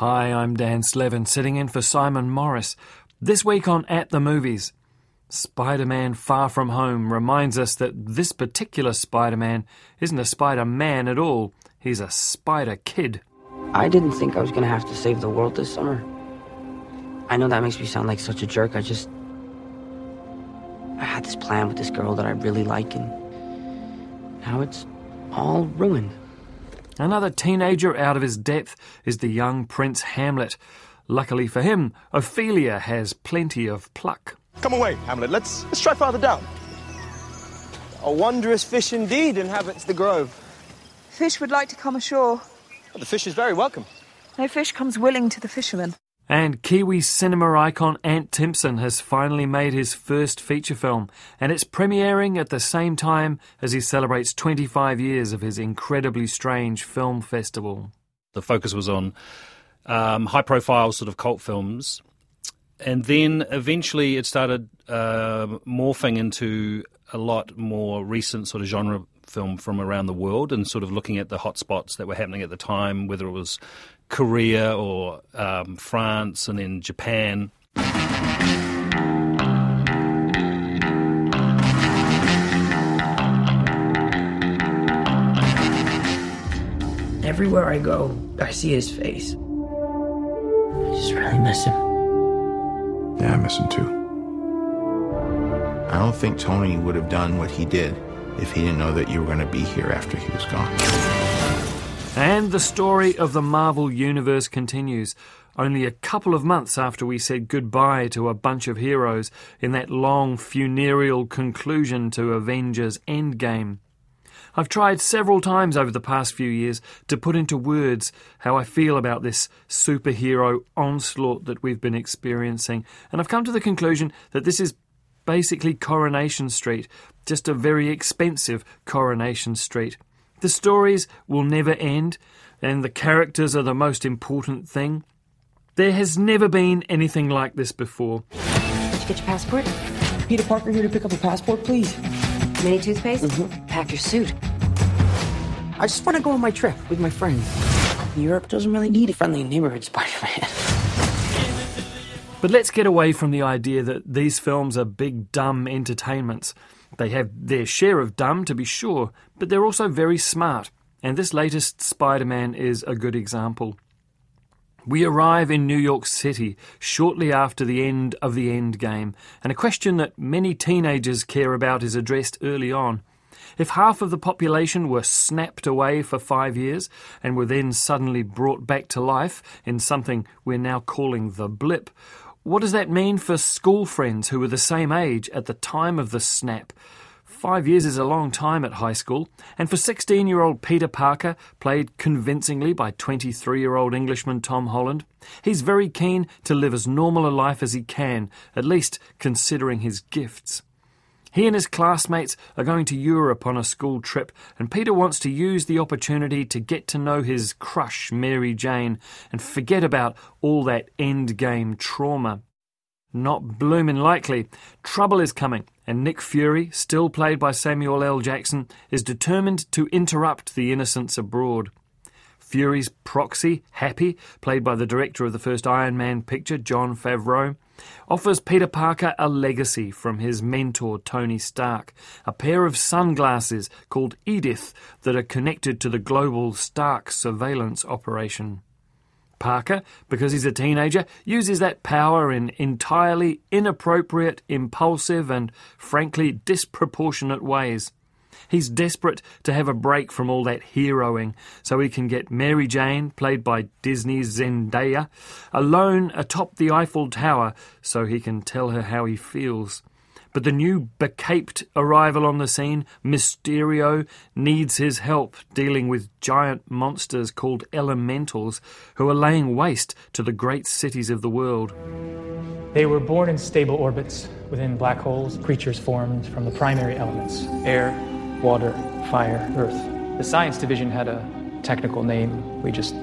Hi, I'm Dan Slevin, sitting in for Simon Morris. This week on At the Movies, Spider Man Far From Home reminds us that this particular Spider Man isn't a Spider Man at all, he's a Spider Kid. I didn't think I was going to have to save the world this summer. I know that makes me sound like such a jerk. I just. I had this plan with this girl that I really like, and now it's all ruined. Another teenager out of his depth is the young Prince Hamlet. Luckily for him, Ophelia has plenty of pluck. Come away, Hamlet. Let's, let's try farther down. A wondrous fish indeed inhabits the grove. Fish would like to come ashore. But the fish is very welcome. No fish comes willing to the fisherman. And Kiwi cinema icon Ant Timpson has finally made his first feature film, and it's premiering at the same time as he celebrates 25 years of his incredibly strange film festival. The focus was on um, high profile sort of cult films. And then eventually it started uh, morphing into a lot more recent sort of genre film from around the world and sort of looking at the hotspots that were happening at the time, whether it was Korea or um, France and in Japan. Everywhere I go, I see his face. I just really miss him. Yeah, I miss him too. I don't think Tony would have done what he did if he didn't know that you were going to be here after he was gone. And the story of the Marvel Universe continues. Only a couple of months after we said goodbye to a bunch of heroes in that long funereal conclusion to Avengers Endgame. I've tried several times over the past few years to put into words how I feel about this superhero onslaught that we've been experiencing, and I've come to the conclusion that this is basically Coronation Street, just a very expensive Coronation Street. The stories will never end, and the characters are the most important thing. There has never been anything like this before. Did you get your passport? Peter Parker here to pick up a passport, please. Mini toothpaste? Mm-hmm. Pack your suit. I just want to go on my trip with my friends. Europe doesn't really need a friendly neighborhood Spider-Man. But let's get away from the idea that these films are big, dumb entertainments. They have their share of dumb, to be sure, but they're also very smart, and this latest Spider Man is a good example. We arrive in New York City shortly after the end of the end game, and a question that many teenagers care about is addressed early on. If half of the population were snapped away for five years and were then suddenly brought back to life in something we're now calling the blip, what does that mean for school friends who were the same age at the time of the snap? Five years is a long time at high school, and for 16 year old Peter Parker, played convincingly by 23 year old Englishman Tom Holland, he's very keen to live as normal a life as he can, at least considering his gifts. He and his classmates are going to Europe on a school trip, and Peter wants to use the opportunity to get to know his crush, Mary Jane, and forget about all that endgame trauma. Not bloomin' likely. Trouble is coming, and Nick Fury, still played by Samuel L. Jackson, is determined to interrupt the innocents abroad. Fury's proxy, Happy, played by the director of the first Iron Man picture, Jon Favreau, offers Peter Parker a legacy from his mentor Tony Stark, a pair of sunglasses called Edith that are connected to the global Stark surveillance operation. Parker, because he's a teenager, uses that power in entirely inappropriate, impulsive, and frankly disproportionate ways. He's desperate to have a break from all that heroing so he can get Mary Jane, played by Disney's Zendaya, alone atop the Eiffel Tower so he can tell her how he feels. But the new becaped arrival on the scene, Mysterio, needs his help dealing with giant monsters called elementals who are laying waste to the great cities of the world. They were born in stable orbits within black holes, creatures formed from the primary elements air, water, fire, earth. The science division had a technical name. We just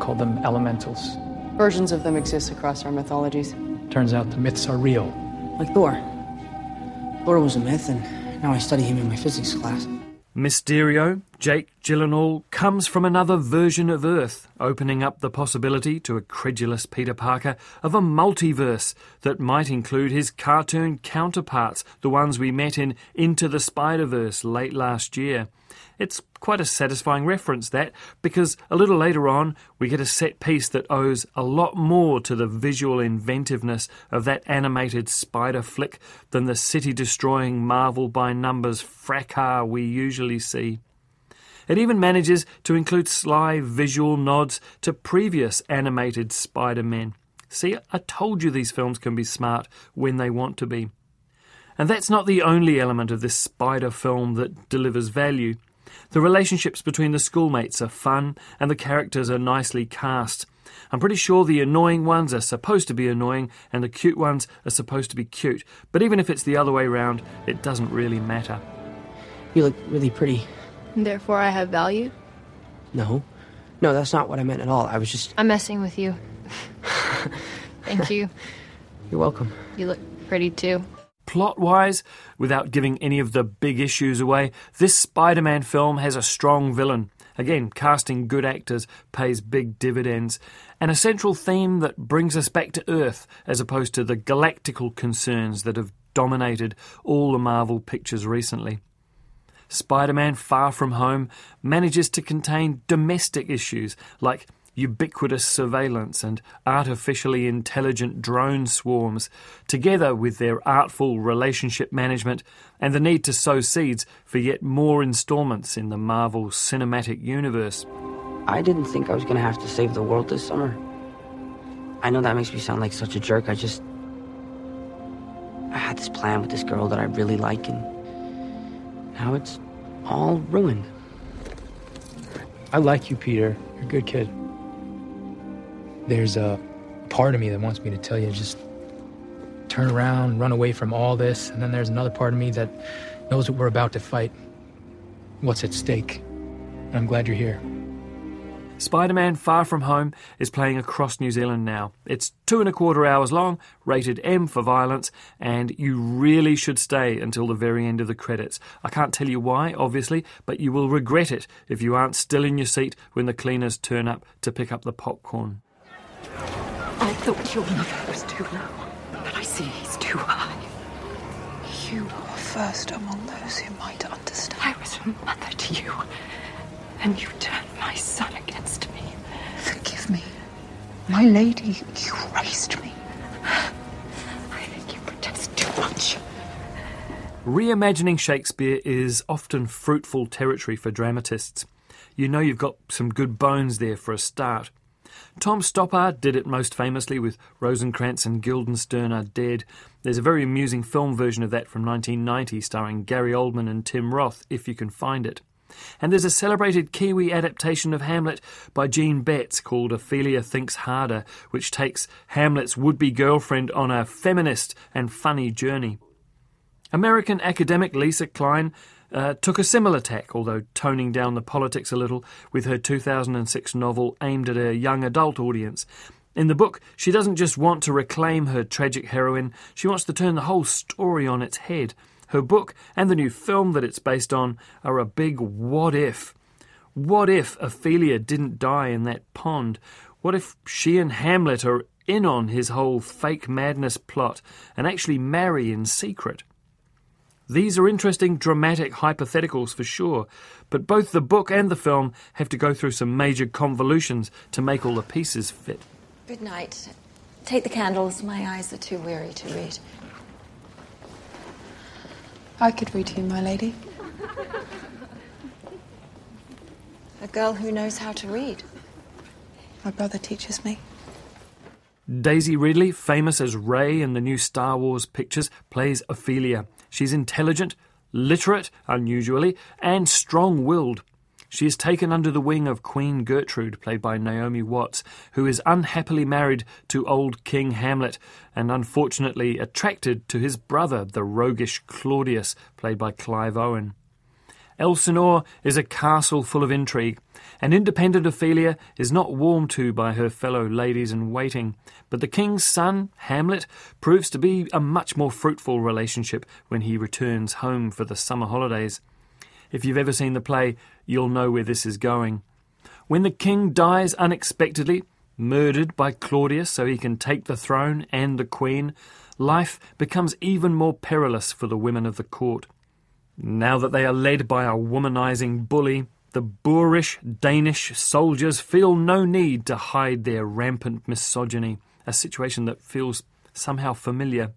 called them elementals. Versions of them exist across our mythologies. Turns out the myths are real. Like Thor. Thor was a myth, and now I study him in my physics class. Mysterio, Jake Gyllenhaal, comes from another version of Earth, opening up the possibility to a credulous Peter Parker of a multiverse that might include his cartoon counterparts, the ones we met in Into the Spider Verse late last year. It's quite a satisfying reference, that, because a little later on we get a set piece that owes a lot more to the visual inventiveness of that animated spider flick than the city destroying Marvel by numbers fracas we usually see. It even manages to include sly visual nods to previous animated Spider Men. See, I told you these films can be smart when they want to be. And that's not the only element of this spider film that delivers value. The relationships between the schoolmates are fun, and the characters are nicely cast. I'm pretty sure the annoying ones are supposed to be annoying, and the cute ones are supposed to be cute. But even if it's the other way around, it doesn't really matter. You look really pretty. Therefore, I have value? No. No, that's not what I meant at all. I was just. I'm messing with you. Thank you. You're welcome. You look pretty too. Plot wise, without giving any of the big issues away, this Spider Man film has a strong villain. Again, casting good actors pays big dividends. And a central theme that brings us back to Earth, as opposed to the galactical concerns that have dominated all the Marvel pictures recently. Spider Man Far From Home manages to contain domestic issues like ubiquitous surveillance and artificially intelligent drone swarms, together with their artful relationship management and the need to sow seeds for yet more installments in the Marvel Cinematic Universe. I didn't think I was gonna have to save the world this summer. I know that makes me sound like such a jerk. I just. I had this plan with this girl that I really like, and now it's all ruined. I like you, Peter. You're a good kid. There's a part of me that wants me to tell you just turn around, run away from all this, and then there's another part of me that knows what we're about to fight, what's at stake. And I'm glad you're here. Spider Man Far From Home is playing across New Zealand now. It's two and a quarter hours long, rated M for violence, and you really should stay until the very end of the credits. I can't tell you why, obviously, but you will regret it if you aren't still in your seat when the cleaners turn up to pick up the popcorn. I thought your level was too low, but I see he's too high. You are first among those who might understand. I was a mother to you, and you turned my son against me. Forgive me. My lady, you raised me. I think you protest too much. Reimagining Shakespeare is often fruitful territory for dramatists. You know you've got some good bones there for a start. Tom Stoppard did it most famously with Rosencrantz and Guildenstern Are Dead. There's a very amusing film version of that from 1990 starring Gary Oldman and Tim Roth, if you can find it. And there's a celebrated Kiwi adaptation of Hamlet by Jean Betts called Ophelia Thinks Harder, which takes Hamlet's would be girlfriend on a feminist and funny journey. American academic Lisa Klein uh, took a similar tack, although toning down the politics a little, with her 2006 novel aimed at a young adult audience. In the book, she doesn't just want to reclaim her tragic heroine, she wants to turn the whole story on its head. Her book and the new film that it's based on are a big what if. What if Ophelia didn't die in that pond? What if she and Hamlet are in on his whole fake madness plot and actually marry in secret? These are interesting, dramatic hypotheticals for sure, but both the book and the film have to go through some major convolutions to make all the pieces fit. Good night. Take the candles. My eyes are too weary to read. I could read to you, my lady. A girl who knows how to read. My brother teaches me. Daisy Ridley, famous as Rey in the new Star Wars pictures, plays Ophelia. She's intelligent, literate, unusually, and strong willed. She is taken under the wing of Queen Gertrude, played by Naomi Watts, who is unhappily married to old King Hamlet and unfortunately attracted to his brother, the roguish Claudius, played by Clive Owen. Elsinore is a castle full of intrigue, and independent Ophelia is not warmed to by her fellow ladies in waiting. But the king's son, Hamlet, proves to be a much more fruitful relationship when he returns home for the summer holidays. If you've ever seen the play, you'll know where this is going. When the king dies unexpectedly, murdered by Claudius so he can take the throne and the queen, life becomes even more perilous for the women of the court. Now that they are led by a womanizing bully, the boorish Danish soldiers feel no need to hide their rampant misogyny, a situation that feels somehow familiar,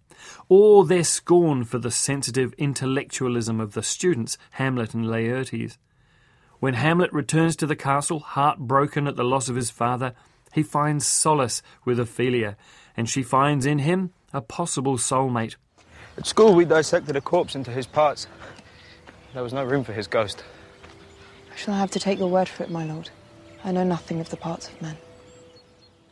or their scorn for the sensitive intellectualism of the students, Hamlet and Laertes. When Hamlet returns to the castle, heartbroken at the loss of his father, he finds solace with Ophelia, and she finds in him a possible soulmate. At school, we dissected a corpse into his parts. There was no room for his ghost. I shall have to take your word for it, my lord? I know nothing of the parts of men.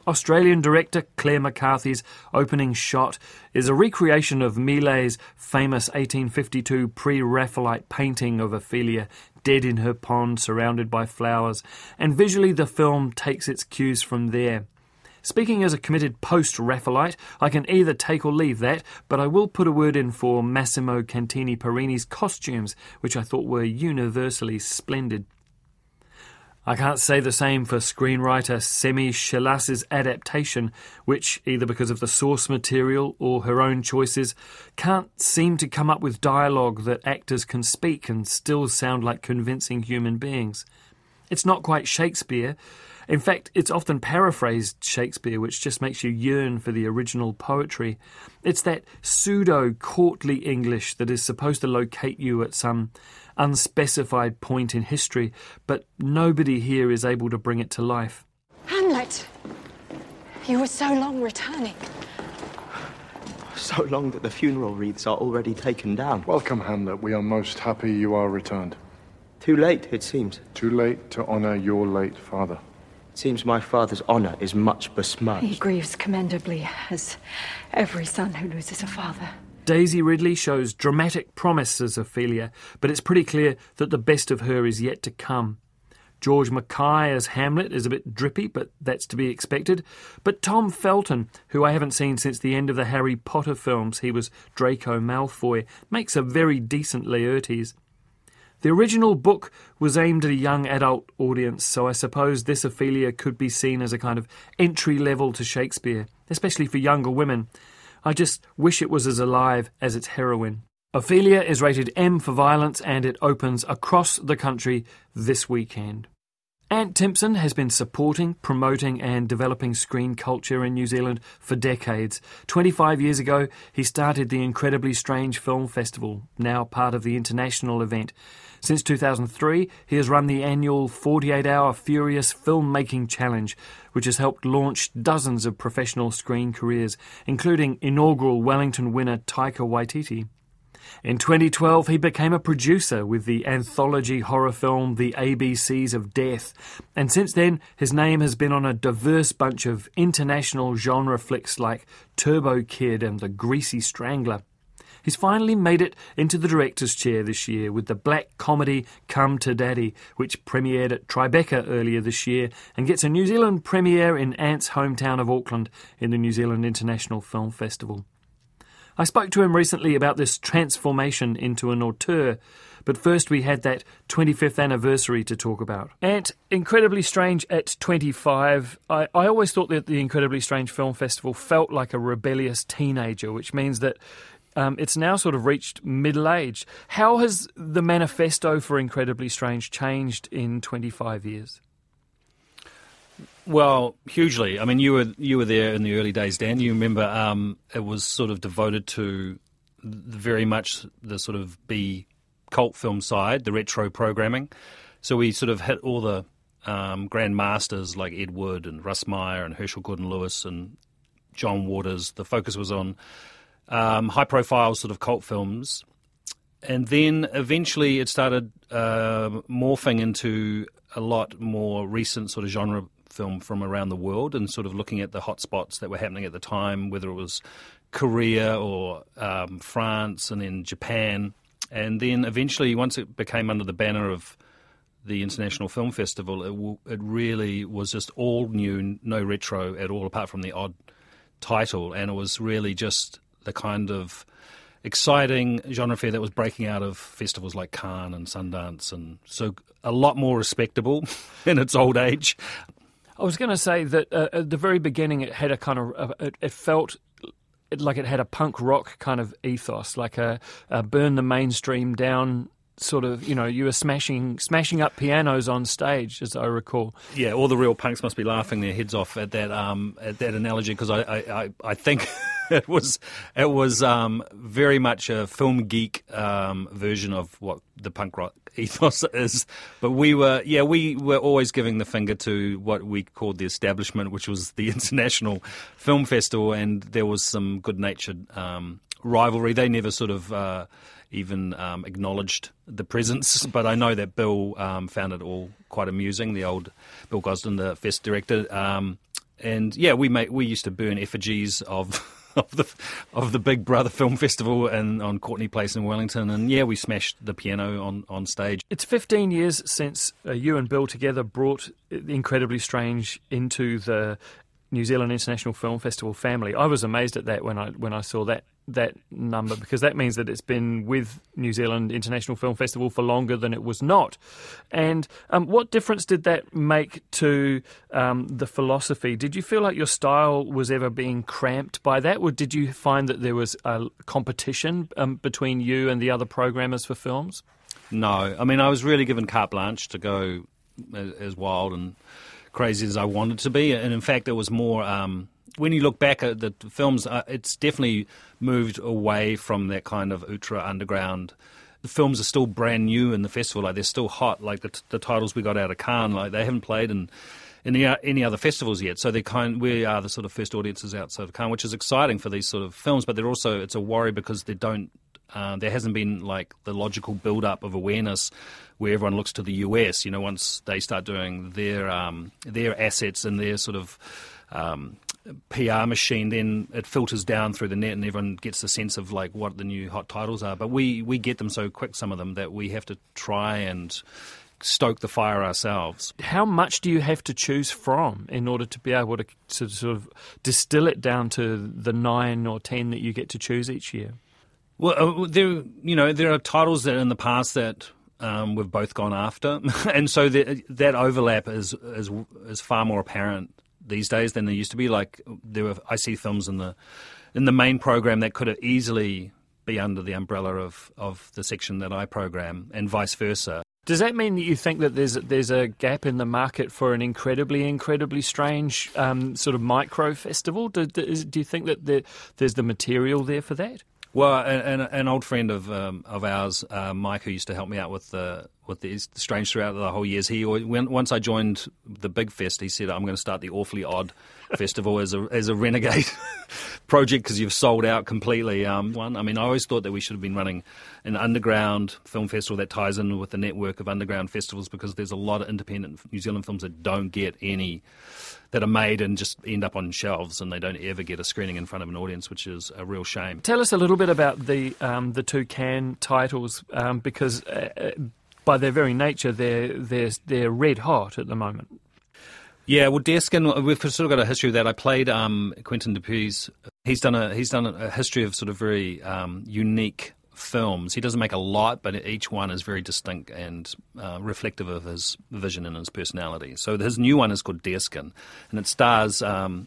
Australian director Claire McCarthy's opening shot is a recreation of Millais's famous 1852 pre Raphaelite painting of Ophelia dead in her pond surrounded by flowers, and visually the film takes its cues from there. Speaking as a committed post Raphaelite, I can either take or leave that, but I will put a word in for Massimo Cantini Parrini's costumes, which I thought were universally splendid. I can't say the same for screenwriter Semi Chellas's adaptation, which, either because of the source material or her own choices, can't seem to come up with dialogue that actors can speak and still sound like convincing human beings. It's not quite Shakespeare. In fact, it's often paraphrased Shakespeare, which just makes you yearn for the original poetry. It's that pseudo courtly English that is supposed to locate you at some unspecified point in history, but nobody here is able to bring it to life. Hamlet! You were so long returning. So long that the funeral wreaths are already taken down. Welcome, Hamlet. We are most happy you are returned. Too late, it seems. Too late to honour your late father. It seems my father's honour is much besmirched. He grieves commendably, as every son who loses a father. Daisy Ridley shows dramatic promise as Ophelia, but it's pretty clear that the best of her is yet to come. George Mackay as Hamlet is a bit drippy, but that's to be expected. But Tom Felton, who I haven't seen since the end of the Harry Potter films, he was Draco Malfoy, makes a very decent Laertes. The original book was aimed at a young adult audience, so I suppose this Ophelia could be seen as a kind of entry level to Shakespeare, especially for younger women. I just wish it was as alive as its heroine. Ophelia is rated M for violence and it opens across the country this weekend. Ant Timpson has been supporting, promoting, and developing screen culture in New Zealand for decades. 25 years ago, he started the Incredibly Strange Film Festival, now part of the international event. Since 2003, he has run the annual 48 hour Furious Filmmaking Challenge, which has helped launch dozens of professional screen careers, including inaugural Wellington winner Taika Waititi. In 2012, he became a producer with the anthology horror film The ABCs of Death, and since then, his name has been on a diverse bunch of international genre flicks like Turbo Kid and The Greasy Strangler. He's finally made it into the director's chair this year with the black comedy Come to Daddy, which premiered at Tribeca earlier this year and gets a New Zealand premiere in Ant's hometown of Auckland in the New Zealand International Film Festival. I spoke to him recently about this transformation into an auteur, but first we had that 25th anniversary to talk about. Ant, Incredibly Strange at 25. I, I always thought that the Incredibly Strange Film Festival felt like a rebellious teenager, which means that um, it's now sort of reached middle age. How has the manifesto for Incredibly Strange changed in 25 years? Well, hugely. I mean, you were you were there in the early days, Dan. You remember um, it was sort of devoted to very much the sort of B cult film side, the retro programming. So we sort of hit all the um, grand masters like Ed Wood and Russ Meyer and Herschell Gordon Lewis and John Waters. The focus was on um, high profile sort of cult films. And then eventually it started uh, morphing into a lot more recent sort of genre film from around the world and sort of looking at the hotspots that were happening at the time, whether it was Korea or um, France and then Japan. And then eventually, once it became under the banner of the International Film Festival, it, w- it really was just all new, no retro at all, apart from the odd title. And it was really just the kind of exciting genre fair that was breaking out of festivals like Cannes and Sundance, and so a lot more respectable in its old age. I was going to say that uh, at the very beginning, it had a kind of uh, it, it, felt like it had a punk rock kind of ethos, like a, a burn the mainstream down sort of you know you were smashing smashing up pianos on stage as I recall. Yeah, all the real punks must be laughing their heads off at that um, at that analogy because I, I, I think it was it was um, very much a film geek um, version of what the punk rock ethos is. But we were yeah we were always giving the finger to what we called the establishment, which was the International Film Festival, and there was some good natured um, rivalry. They never sort of. Uh, even um, acknowledged the presence. But I know that Bill um, found it all quite amusing. The old Bill Gosden, the fest director, um, and yeah, we made, we used to burn effigies of. Of the of the Big Brother Film Festival and on Courtney Place in Wellington, and yeah, we smashed the piano on, on stage. It's 15 years since uh, you and Bill together brought Incredibly Strange into the New Zealand International Film Festival family. I was amazed at that when I when I saw that that number because that means that it's been with New Zealand International Film Festival for longer than it was not. And um, what difference did that make to um, the philosophy? Did you feel like your style was ever being cramped by that, or did you find that there was a competition um, between you and the other programmers for films? No, I mean I was really given carte blanche to go as, wild and crazy as I wanted to be, and in fact, it was more um, when you look back at the films, uh, it's definitely moved away from that kind of ultra underground. The films are still brand new in the festival, like they're still hot. Like the, t- the titles we got out of Cannes, like they haven't played in any any other festivals yet. So they kind we are the sort of first audiences outside of Cannes, which is exciting for these sort of films. But they're also it's a worry because they don't. Uh, there hasn't been like the logical build up of awareness where everyone looks to the US. You know, once they start doing their um, their assets and their sort of um, PR machine, then it filters down through the net, and everyone gets a sense of like what the new hot titles are. But we we get them so quick, some of them, that we have to try and stoke the fire ourselves. How much do you have to choose from in order to be able to, to sort of distill it down to the nine or ten that you get to choose each year? Well, uh, there you know there are titles that in the past that um, we've both gone after, and so the, that overlap is, is is far more apparent these days than there used to be. Like there were, I see films in the in the main program that could have easily be under the umbrella of, of the section that I program, and vice versa. Does that mean that you think that there's there's a gap in the market for an incredibly incredibly strange um, sort of micro festival? Do, do, do you think that there, there's the material there for that? Well, an, an old friend of um, of ours, uh, Mike, who used to help me out with the with the Strange throughout the whole years. He when, once I joined the big fest, he said, "I'm going to start the Awfully Odd Festival as a as a renegade project because you've sold out completely." Um, one, I mean, I always thought that we should have been running an underground film festival that ties in with the network of underground festivals because there's a lot of independent New Zealand films that don't get any that are made and just end up on shelves and they don't ever get a screening in front of an audience, which is a real shame. Tell us a little bit about the um, the two Cannes titles um, because uh, uh, by their very nature they're they're they're red hot at the moment. Yeah, well, Deerskin, we've sort of got a history of that. I played um, Quentin Dupieux's. He's done a he's done a history of sort of very um, unique films. He doesn't make a lot, but each one is very distinct and uh, reflective of his vision and his personality. So his new one is called Deerskin, and it stars um,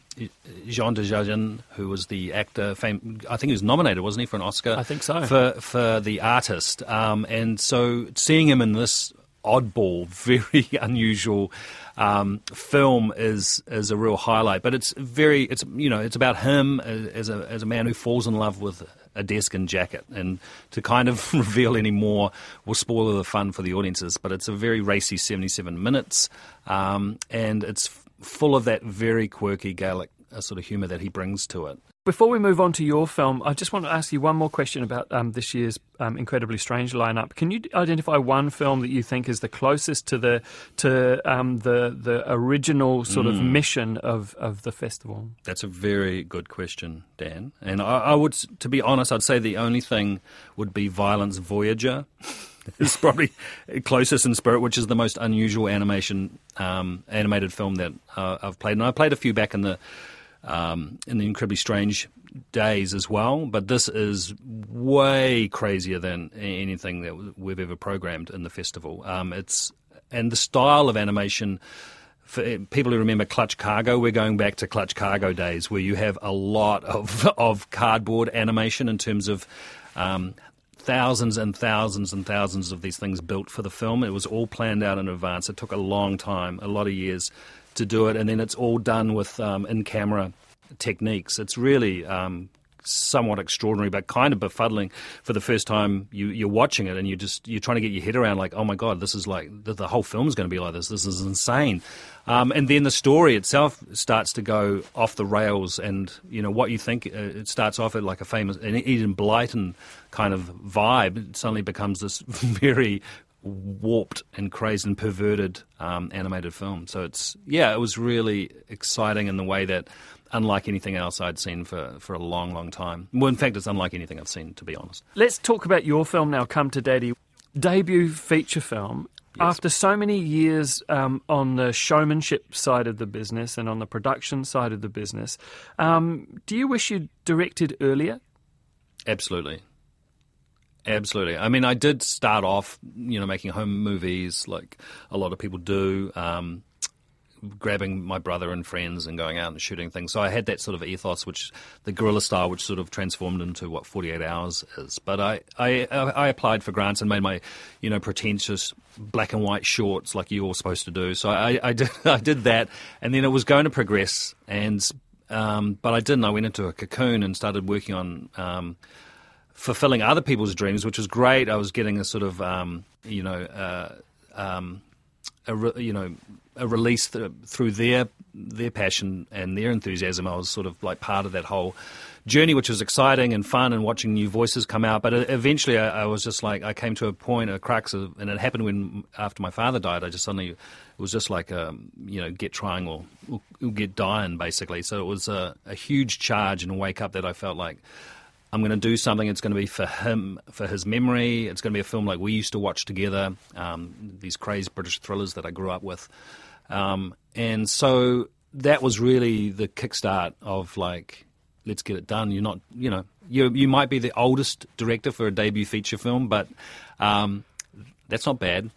Jean Dujardin, who was the actor. Fame, I think he was nominated, wasn't he, for an Oscar? I think so. For for the artist, um, and so seeing him in this oddball, very unusual um, film is is a real highlight. But it's very, it's you know, it's about him as a as a man who falls in love with a deerskin jacket. And to kind of reveal any more will spoil the fun for the audiences. But it's a very racy 77 minutes, um, and it's full of that very quirky Gaelic uh, sort of humour that he brings to it. Before we move on to your film, I just want to ask you one more question about um, this year's um, incredibly strange lineup. Can you identify one film that you think is the closest to the to um, the the original sort of Mm. mission of, of the festival? That's a very good question, Dan. And I, I would, to be honest, I'd say the only thing would be Violence Voyager. it's probably closest in spirit, which is the most unusual animation um, animated film that uh, I've played. And I played a few back in the um, in the incredibly strange days as well. But this is way crazier than anything that we've ever programmed in the festival. Um, it's and the style of animation. For eh, people who remember Clutch Cargo, we're going back to Clutch Cargo days where you have a lot of of cardboard animation in terms of. Um, thousands and thousands and thousands of these things built for the film. It was all planned out in advance. It took a long time, a lot of years to do it, and then it's all done with um, in camera techniques. It's really um, somewhat extraordinary, but kind of befuddling for the first time you, you're watching it, and you just you're trying to get your head around like, oh my god, this is like the, the whole is going to be like this. This is insane. Um, and then the story itself starts to go off the rails, and you know what you think. Uh, it starts off at like a famous an Enid Blyton kind of vibe. It suddenly becomes this very warped and crazed and perverted um, animated film. So it's yeah, it was really exciting in the way that unlike anything else I'd seen for, for a long, long time. Well, in fact, it's unlike anything I've seen, to be honest. Let's talk about your film now, Come to Daddy. Debut feature film. After so many years um, on the showmanship side of the business and on the production side of the business, um, do you wish you'd directed earlier? Absolutely. Absolutely. I mean, I did start off, you know, making home movies like a lot of people do, um, grabbing my brother and friends and going out and shooting things. So I had that sort of ethos, which the guerrilla style, which sort of transformed into what 48 Hours is. But I, I, I applied for grants and made my, you know, pretentious black and white shorts like you're supposed to do. So I, I did, I did that, and then it was going to progress, and um, but I didn't. I went into a cocoon and started working on. Um, fulfilling other people's dreams, which was great. I was getting a sort of, um, you know, uh, um, a re- you know, a release th- through their their passion and their enthusiasm. I was sort of like part of that whole journey, which was exciting and fun, and watching new voices come out. But uh, eventually, I, I was just like, I came to a point, a crux, of, and it happened when after my father died. I just suddenly it was just like, um, you know, get trying or, or, get dying, basically. So it was a, a huge charge and wake up that I felt like. I'm going to do something. It's going to be for him, for his memory. It's going to be a film like we used to watch together. Um, these crazy British thrillers that I grew up with, um, and so that was really the kickstart of like, let's get it done. You're not, you know, you you might be the oldest director for a debut feature film, but um, that's not bad.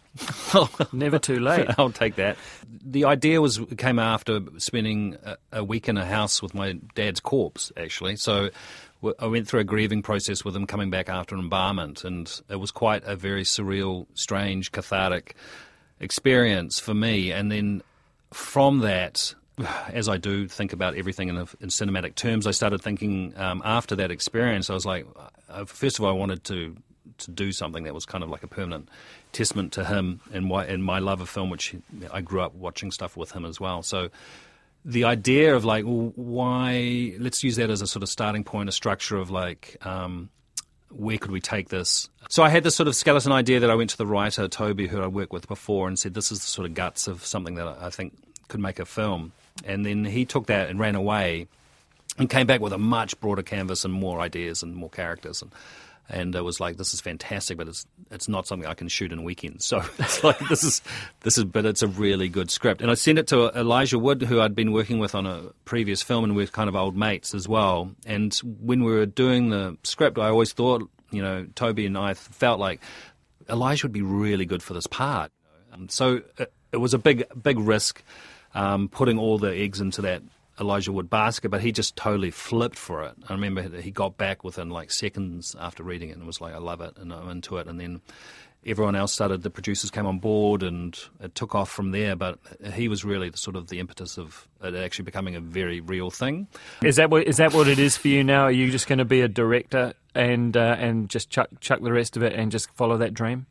Never too late. I'll take that. The idea was came after spending a, a week in a house with my dad's corpse, actually. So I went through a grieving process with him coming back after embalmment, and it was quite a very surreal, strange, cathartic experience for me. And then from that, as I do think about everything in, in cinematic terms, I started thinking um, after that experience, I was like, uh, first of all, I wanted to to do something that was kind of like a permanent testament to him and why and my love of film, which I grew up watching stuff with him as well. So the idea of like, well, why? Let's use that as a sort of starting point, a structure of like. Um, where could we take this? So I had this sort of skeleton idea that I went to the writer Toby, who I worked with before, and said, "This is the sort of guts of something that I think could make a film." And then he took that and ran away, and came back with a much broader canvas and more ideas and more characters. And and it was like, "This is fantastic, but it's it's not something I can shoot in weekends." So it's like this is this is, but it's a really good script. And I sent it to Elijah Wood, who I'd been working with on a previous film, and we're kind of old mates as well. And when we were doing the script, I always thought, you know, Toby and I felt like Elijah would be really good for this part. So it, it was a big big risk um, putting all the eggs into that Elijah Wood basket, but he just totally flipped for it. I remember he got back within like seconds after reading it and was like, I love it and I'm into it. And then everyone else started, the producers came on board and it took off from there. But he was really the, sort of the impetus of it actually becoming a very real thing. Is that what is that what it is for you now? Are you just going to be a director and uh, and just chuck chuck the rest of it and just follow that dream?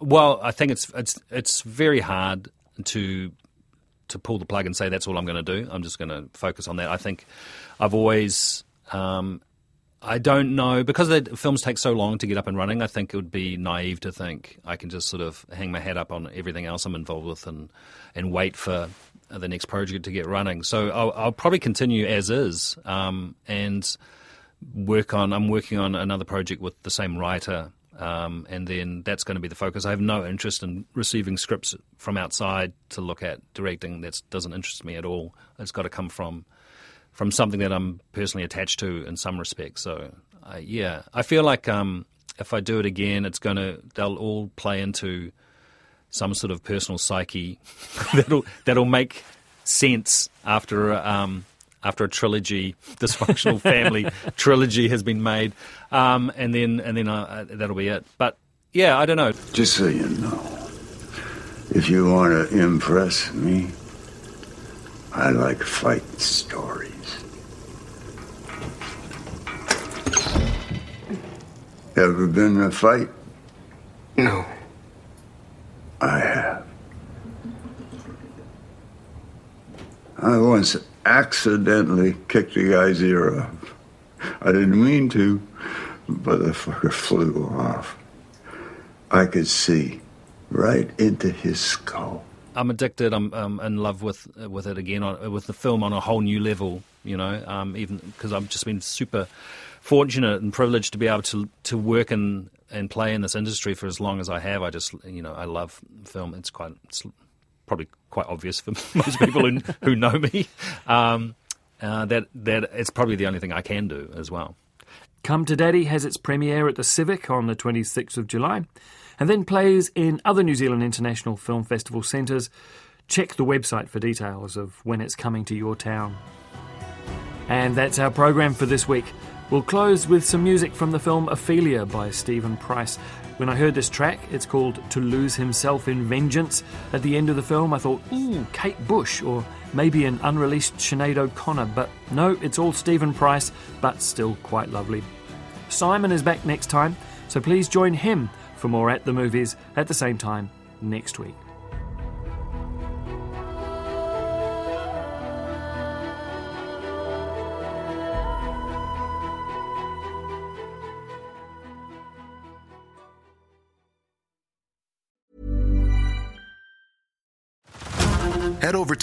Well, I think it's it's it's very hard to to pull the plug and say that's all I'm going to do. I'm just going to focus on that. I think I've always um, I don't know because the films take so long to get up and running. I think it would be naive to think I can just sort of hang my head up on everything else I'm involved with and and wait for the next project to get running. So I'll, I'll probably continue as is um, and work on. I'm working on another project with the same writer um, and then that's going to be the focus. I have no interest in receiving scripts from outside to look at directing. That doesn't interest me at all. It's got to come from from something that I'm personally attached to in some respects. So, uh, yeah, I feel like um, if I do it again, it's going to they'll all play into some sort of personal psyche that'll that'll make sense after um, after a trilogy, dysfunctional family trilogy has been made, um, and then and then uh, that'll be it. But yeah, I don't know. Just so you know, if you want to impress me, I like fight stories. Ever been in a fight? No. I have. I once accidentally kicked the guy's ear off. I didn't mean to, but the fucker flew off. I could see right into his skull. I'm addicted. I'm um, in love with with it again, on, with the film on a whole new level. You know, um, even because I've just been super fortunate and privileged to be able to to work and and play in this industry for as long as I have. I just, you know, I love film. It's quite it's probably quite obvious for most people who, who know me. Um, uh, that that it's probably the only thing I can do as well. Come to Daddy has its premiere at the Civic on the 26th of July, and then plays in other New Zealand International Film Festival centres. Check the website for details of when it's coming to your town. And that's our program for this week. We'll close with some music from the film Ophelia by Steven Price. When I heard this track, it's called To Lose Himself in Vengeance. At the end of the film, I thought, ooh, Kate Bush, or maybe an unreleased Sinead O'Connor, but no, it's all Steven Price, but still quite lovely. Simon is back next time, so please join him for more At the Movies at the same time next week.